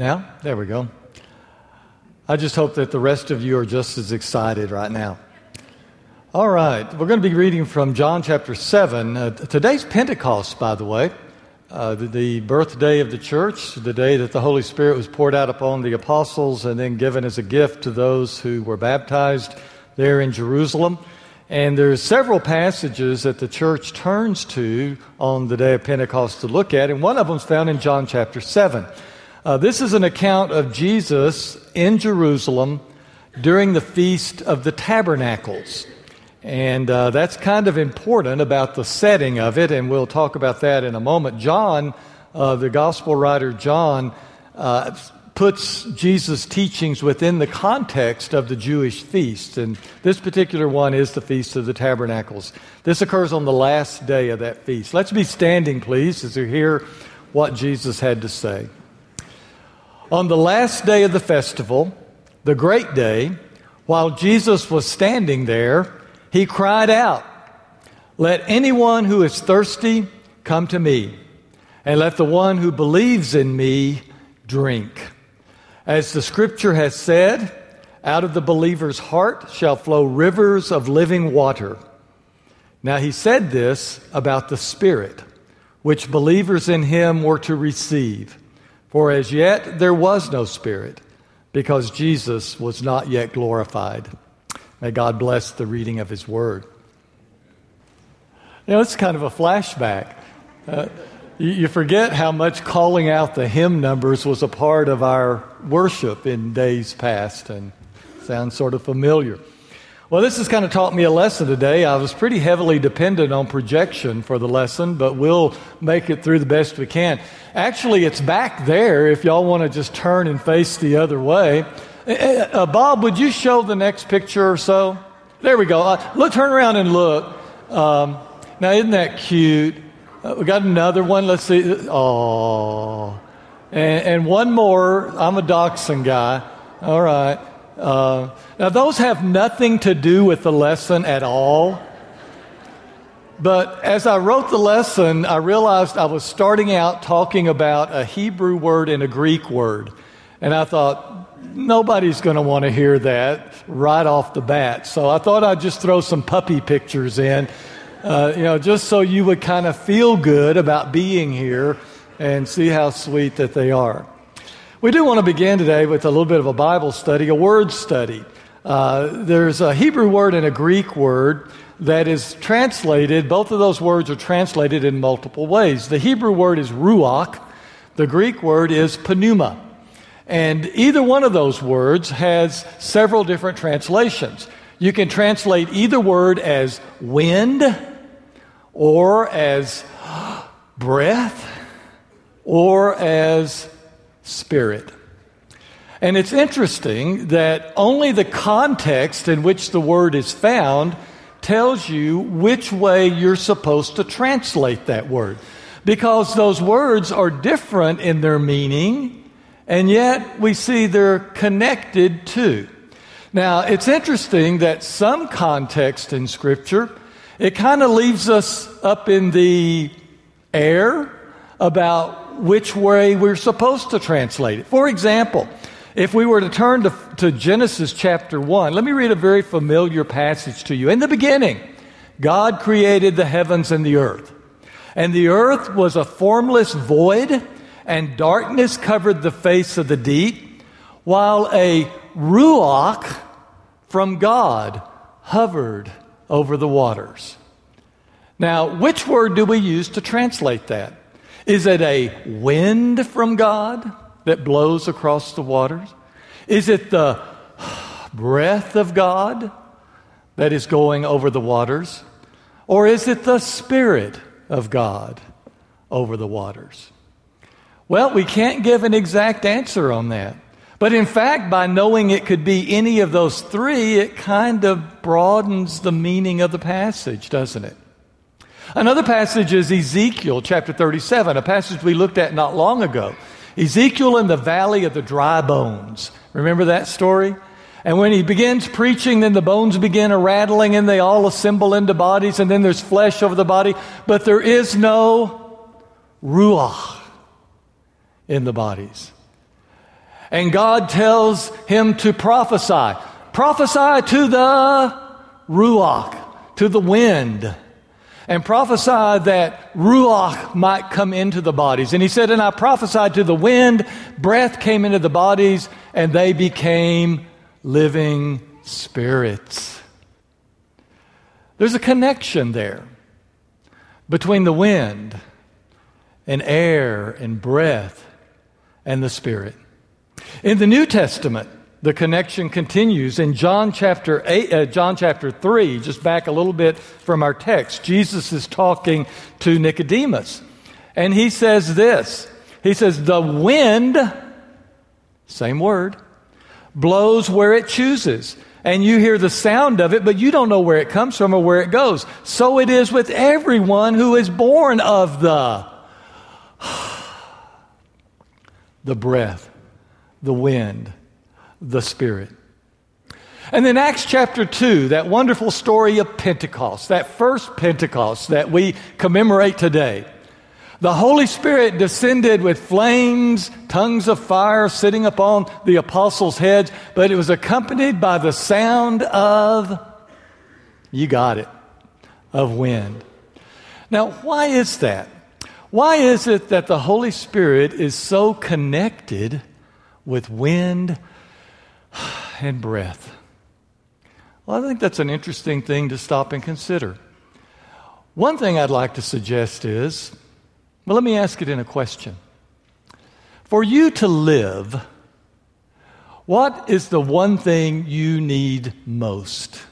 Now? There we go. I just hope that the rest of you are just as excited right now. All right, we're going to be reading from John chapter 7. Uh, today's Pentecost, by the way, uh, the, the, birthday of the church, the day that the Holy Spirit was poured out upon the apostles and then given as a gift to those who were baptized there in Jerusalem. And there's several passages that the church turns to on the day of Pentecost to look at, and one of them is found in John chapter 7. Uh, this is an account of Jesus in Jerusalem during the Feast of the Tabernacles. And uh, that's kind of important about the setting of it, and we'll talk about that in a moment. John, uh, the gospel writer John, uh, puts Jesus' teachings within the context of the Jewish feast. And this particular one is the Feast of the Tabernacles. This occurs on the last day of that feast. Let's be standing, please, as we hear what Jesus had to say. On the last day of the festival, the great day, while Jesus was standing there, he cried out, Let anyone who is thirsty come to me, and let the one who believes in me drink. As the scripture has said, out of the believer's heart shall flow rivers of living water. Now, he said this about the Spirit, which believers in him were to receive. For as yet there was no Spirit, because Jesus was not yet glorified. May God bless the reading of his word. You know, it's kind of a flashback. Uh, you forget how much calling out the hymn numbers was a part of our worship in days past and sounds sort of familiar. Well, this has kind of taught me a lesson today. I was pretty heavily dependent on projection for the lesson, but we'll make it through the best we can. Actually, it's back there if y'all want to just turn and face the other way. Uh, uh, Bob, would you show the next picture or so? There we go. Uh, look, turn around and look. Um, now, isn't that cute? Uh, we got another one. Let's see. Oh, and, and, one more. I'm a dachshund guy. All right. Uh, now, those have nothing to do with the lesson at all. But as I wrote the lesson, I realized I was starting out talking about a Hebrew word and a Greek word. And I thought, nobody's going to want to hear that right off the bat. So I thought I'd just throw some puppy pictures in uh, you know, just so you would kind of feel good about being here and see how sweet that they are. We do want to begin today with a little bit of a Bible study, a word study. Uh, there's a Hebrew word and a Greek word that is translated, both of those words are translated in multiple ways. The Hebrew word is ruach, the Greek word is pneuma. And either one of those words has several different translations. You can translate either word as wind or as breath or as spirit. And it's interesting that only the context in which the word is found tells you which way you're supposed to translate that word. Because those words are different in their meaning, and yet we see they're connected too. Now, it's interesting that some context in Scripture it kind of leaves us up in the air about which way we're supposed to translate it. For example, if we were to turn to, to Genesis chapter 1, let me read a very familiar passage to you. In the beginning, God created the heavens and the earth. And the earth was a formless void, and darkness covered the face of the deep, while a ruach from God hovered over the waters. Now, which word do we use to translate that? Is it a wind from God that blows across the waters? Is it the breath of God that is going over the waters? Or is it the Spirit of God over the waters? Well, we can't give an exact answer on that. But in fact, by knowing it could be any of those three, it kind of broadens the meaning of the passage, doesn't it? Another passage is Ezekiel chapter 37, a passage we looked at not long ago. Ezekiel in the valley of the dry bones. Remember that story? And when he begins preaching, then the bones begin a rattling and they all assemble into bodies, and then there's flesh over the body, but there is no ruach in the bodies. And God tells him to prophesy. Prophesy to the Ruach, to the wind. And prophesied that Ruach might come into the bodies. And he said, And I prophesied to the wind, breath came into the bodies, and they became living spirits. There's a connection there between the wind and air and breath and the Spirit. In the New Testament, the connection continues in John chapter eight, uh, John chapter three. Just back a little bit from our text, Jesus is talking to Nicodemus, and he says this. He says, "The wind, same word, blows where it chooses." And you hear the sound of it, but you don't know where it comes from or where it goes. So it is with everyone who is born of the the breath, the wind, the Spirit. And then Acts chapter 2, that wonderful story of Pentecost, that first Pentecost that we commemorate today. The Holy Spirit descended with flames, tongues of fire sitting upon the apostles' heads, but it was accompanied by the sound of, you got it, of wind. Now, why is that? Why is it that the Holy Spirit is so connected with wind and breath? Well, I think that's an interesting thing to stop and consider. One thing I'd like to suggest is well, let me ask it in a question. For you to live, what is the one thing you need most?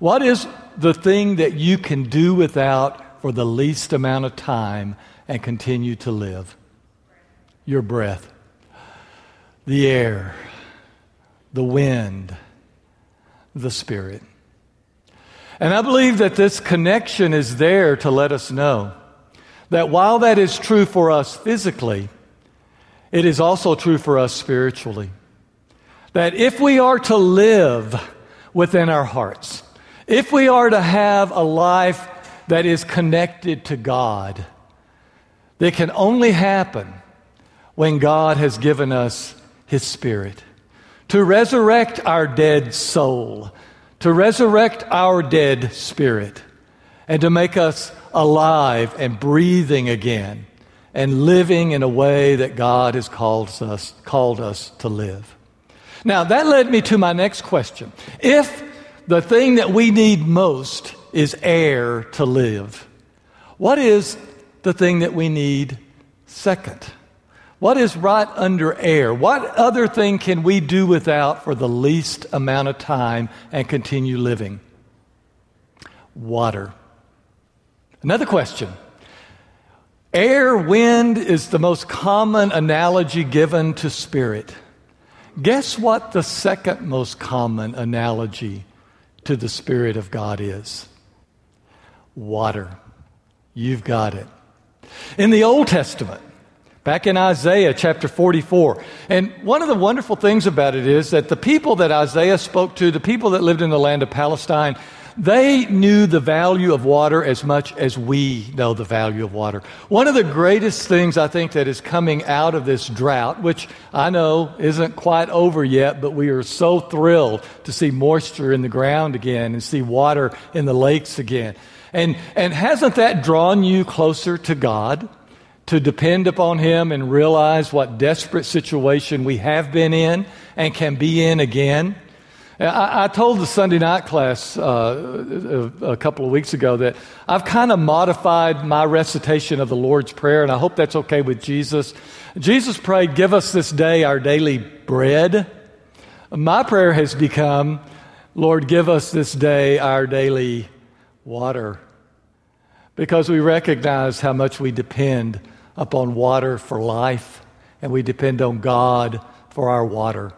What is the thing that you can do without for the least amount of time and continue to live. Your breath, the air, the wind, the Spirit. And I believe that this connection is there to let us know that while that is true for us physically, it is also true for us spiritually. That if we are to live within our hearts, if we are to have a life that is connected to God, that can only happen when God has given us His Spirit to resurrect our dead soul, to resurrect our dead spirit, and to make us alive and breathing again and living in a way that God has called us, called us to live. Now, that led me to my next question. If the thing that we need most is air to live, what is the thing that we need second? What is right under air? What other thing can we do without for the least amount of time and continue living? Water. Another question. Air, wind is the most common analogy given to spirit. Guess what the second most common analogy to the Spirit of God is? Water. You've got it. In the Old Testament, back in Isaiah chapter 44, and one of the wonderful things about it is that the people that Isaiah spoke to, the people that lived in the land of Palestine, they knew the value of water as much as we know the value of water. One of the greatest things I think that is coming out of this drought, which I know isn't quite over yet, but we are so thrilled to see moisture in the ground again and see water in the lakes again. And, and hasn't that drawn you closer to God? To depend upon Him and realize what desperate situation we have been in and can be in again? I, I told the Sunday night class uh, a, a couple of weeks ago that I've kind of modified my recitation of the Lord's Prayer, and I hope that's okay with Jesus. Jesus prayed, Give us this day our daily bread. My prayer has become, Lord, give us this day our daily water because we recognize how much we depend upon water for life and we depend on God for our water.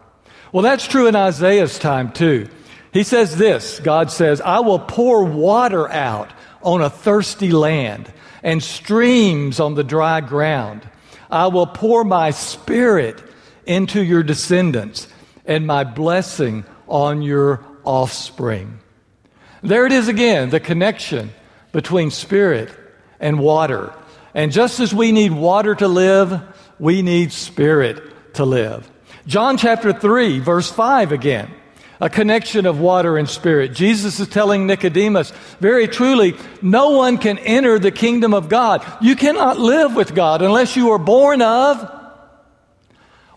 Well, that's true in Isaiah's time too. He says this God says, I will pour water out on a thirsty land and streams on the dry ground. I will pour my spirit into your descendants and my blessing on your offspring. There it is again, the connection between spirit and water. And just as we need water to live, we need spirit to live. John chapter 3, verse 5 again a connection of water and spirit. Jesus is telling Nicodemus, very truly, no one can enter the kingdom of God. You cannot live with God unless you are born of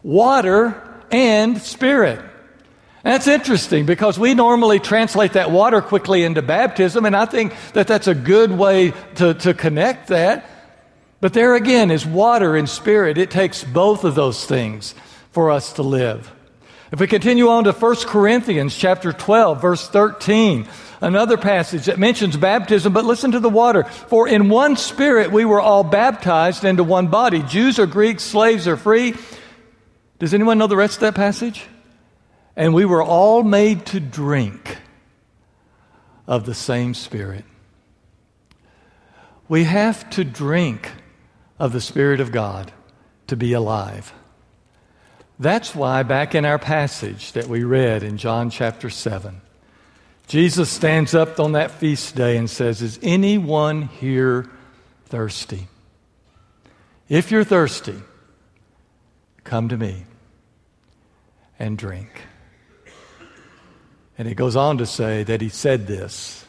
water and spirit. That's interesting because we normally translate that water quickly into baptism, and I think that that's a good way to, to connect that. But there again is water and spirit. It takes both of those things for us to live. If we continue on to 1 Corinthians chapter 12 verse 13, another passage that mentions baptism, but listen to the water. For in one spirit we were all baptized into one body. Jews or Greeks, slaves or free. Does anyone know the rest of that passage? And we were all made to drink of the same spirit. We have to drink of the Spirit of God to be alive. That's why, back in our passage that we read in John chapter 7, Jesus stands up on that feast day and says, Is anyone here thirsty? If you're thirsty, come to me and drink. And he goes on to say that he said this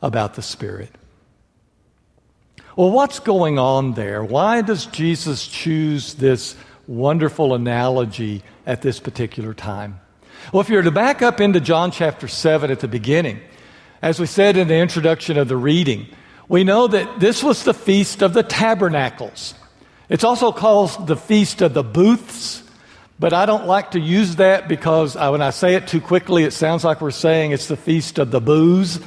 about the Spirit. Well, what's going on there? Why does Jesus choose this wonderful analogy at this particular time. Well, if you were to back up into John chapter 7 at the beginning, as we said in the introduction of the reading, we know that this was the Feast of the Tabernacles. It's also called the Feast of the Booths, but I don't like to use that because I, when I say it too quickly, it sounds like we're saying it's the Feast of the Booze.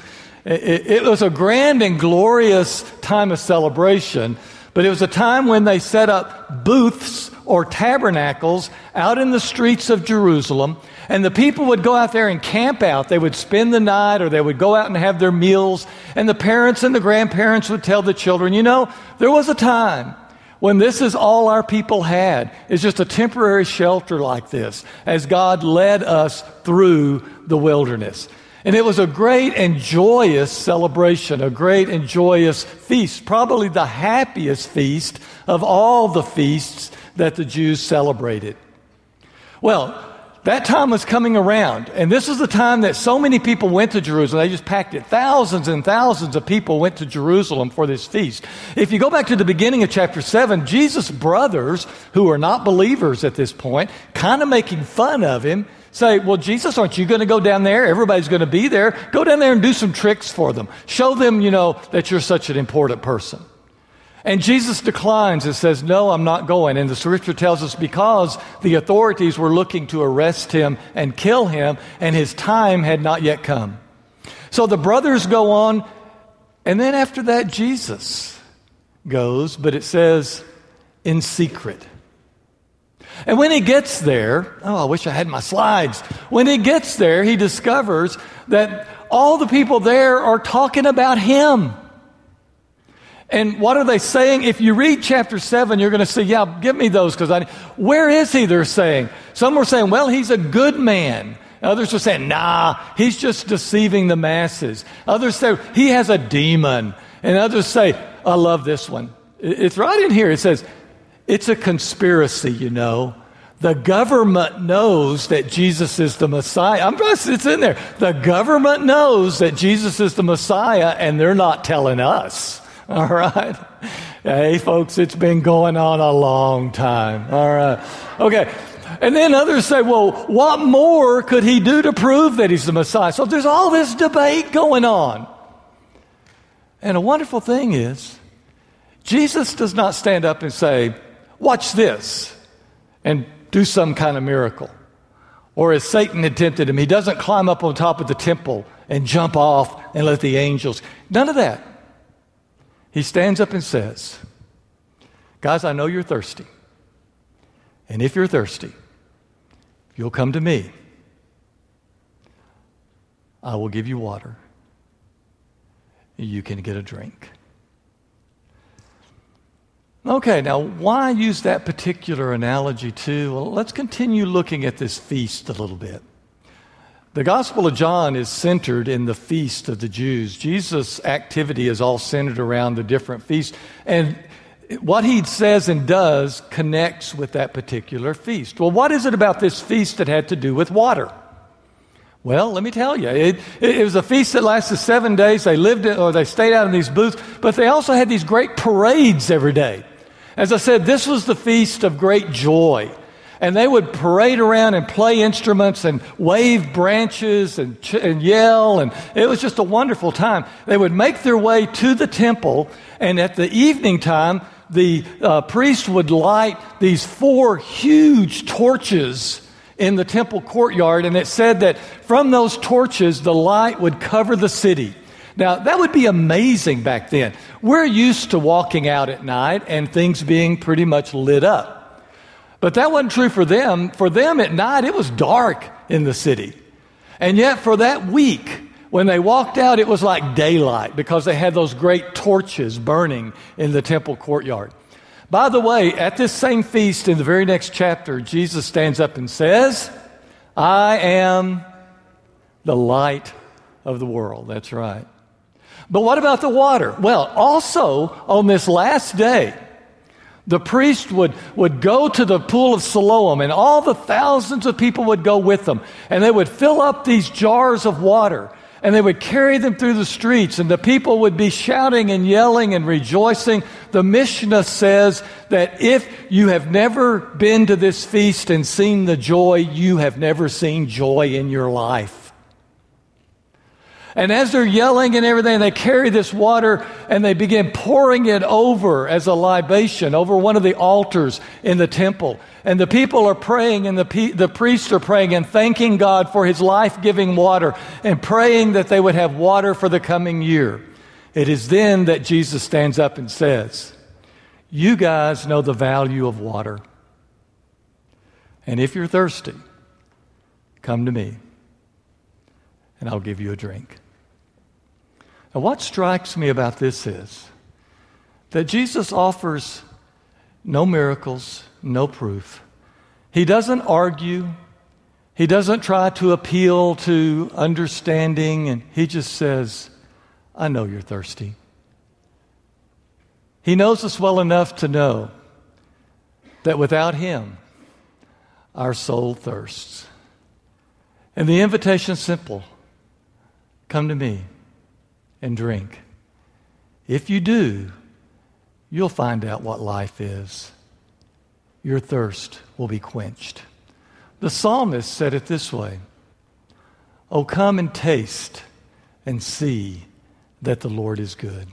It, it, was a grand and glorious time of celebration, but it was a time when they set up booths or tabernacles out in the streets of Jerusalem. And the people would go out there and camp out. They would spend the night or they would go out and have their meals. And the parents and the grandparents would tell the children, you know, there was a time when this is all our people had, It's just a temporary shelter like this, as God led us through the wilderness. And it was a great and joyous celebration, a great and joyous feast, probably the happiest feast of all the feasts that the Jews celebrated. Well, that time was coming around, and this is the time that so many people went to Jerusalem. They just packed it. Thousands and thousands of people went to Jerusalem for this feast. If you go back to the beginning of chapter 7, Jesus' brothers, who are not believers at this point, kind of making fun of him, say, Well, Jesus, aren't you going to go down there? Everybody's going to be there. Go down there and do some tricks for them. Show them, you know, that you're such an important person. And Jesus declines and says, No, I'm not going. And the scripture tells us because the authorities were looking to arrest him and kill him, and his time had not yet come. So the brothers go on, and then after that, Jesus goes, but it says in secret. And when he gets there, oh, I wish I had my slides. When he gets there, he discovers that all the people there are talking about him. And what are they saying? If you read chapter 7, you're going to see, yeah, give me those because I. Where is he? They're saying. Some were saying, well, he's a good man. Others were saying, nah, he's just deceiving the masses. Others say, he has a demon. And others say, I love this one. It's right in here. It says, it's a conspiracy, you know. The government knows that Jesus is the Messiah. I'm just, it's in there. The government knows that Jesus is the Messiah, and they're not telling us. All right? Hey, folks, it's been going on a long time. All right. Okay. And then others say, well, what more could he do to prove that he's the Messiah? So there's all this debate going on. And a wonderful thing is, Jesus does not stand up and say, watch this, and do some kind of miracle. Or as Satan had tempted him, he doesn't climb up on top of the temple and jump off and let the angels. None of that. He stands up and says, Guys, I know you're thirsty. And if you're thirsty, you'll come to me. I will give you water. You can get a drink. Okay, now why use that particular analogy too? Well, let's continue looking at this feast a little bit. The Gospel of John is centered in the feast of the Jews. Jesus' activity is all centered around the different feasts. And what he says and does connects with that particular feast. Well, what is it about this feast that had to do with water? Well, let me tell you, it, it, was a feast that lasted seven days. They lived in, or they stayed out in these booths, but they also had these great parades every day. As I said, this was the feast of great joy. And they would parade around and play instruments and wave branches and, ch- and yell, and it was just a wonderful time. They would make their way to the temple, and at the evening time, the uh, priest would light these four huge torches in the temple courtyard, and it said that from those torches, the light would cover the city. Now, that would be amazing back then. We're used to walking out at night and things being pretty much lit up. But that wasn't true for them. For them at night, it was dark in the city. And yet, for that week, when they walked out, it was like daylight because they had those great torches burning in the temple courtyard. By the way, at this same feast in the very next chapter, Jesus stands up and says, I am the light of the world. That's right. But what about the water? Well, also on this last day, the priest would, would go to the pool of Siloam, and all the thousands of people would go with them. And they would fill up these jars of water, and they would carry them through the streets, and the people would be shouting and yelling and rejoicing. The Mishnah says that if you have never been to this feast and seen the joy, you have never seen joy in your life. And as they're yelling and everything, they carry this water and they begin pouring it over as a libation over one of the altars in the temple. And the people are praying, and the, the priests are praying and thanking God for his life giving water and praying that they would have water for the coming year. It is then that Jesus stands up and says, You guys know the value of water. And if you're thirsty, come to me and I'll give you a drink. Now, what strikes me about this is that Jesus offers no miracles, no proof. He doesn't argue, he doesn't try to appeal to understanding, and he just says, I know you're thirsty. He knows us well enough to know that without him, our soul thirsts. And the invitation is simple Come to me and drink. If you do, you'll find out what life is. Your thirst will be quenched. The psalmist said it this way Oh, come and taste and see that the Lord is good.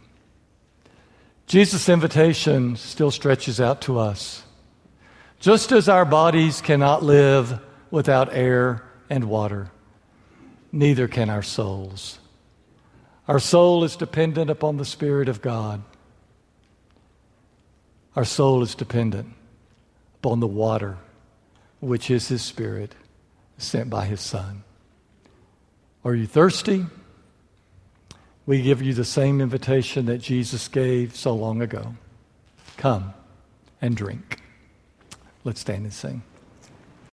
Jesus' invitation still stretches out to us. Just as our bodies cannot live without air and water, neither can our souls. Our soul is dependent upon the Spirit of God. Our soul is dependent upon the water, which is His Spirit sent by His Son. Are you thirsty? We give you the same invitation that Jesus gave so long ago come and drink. Let's stand and sing.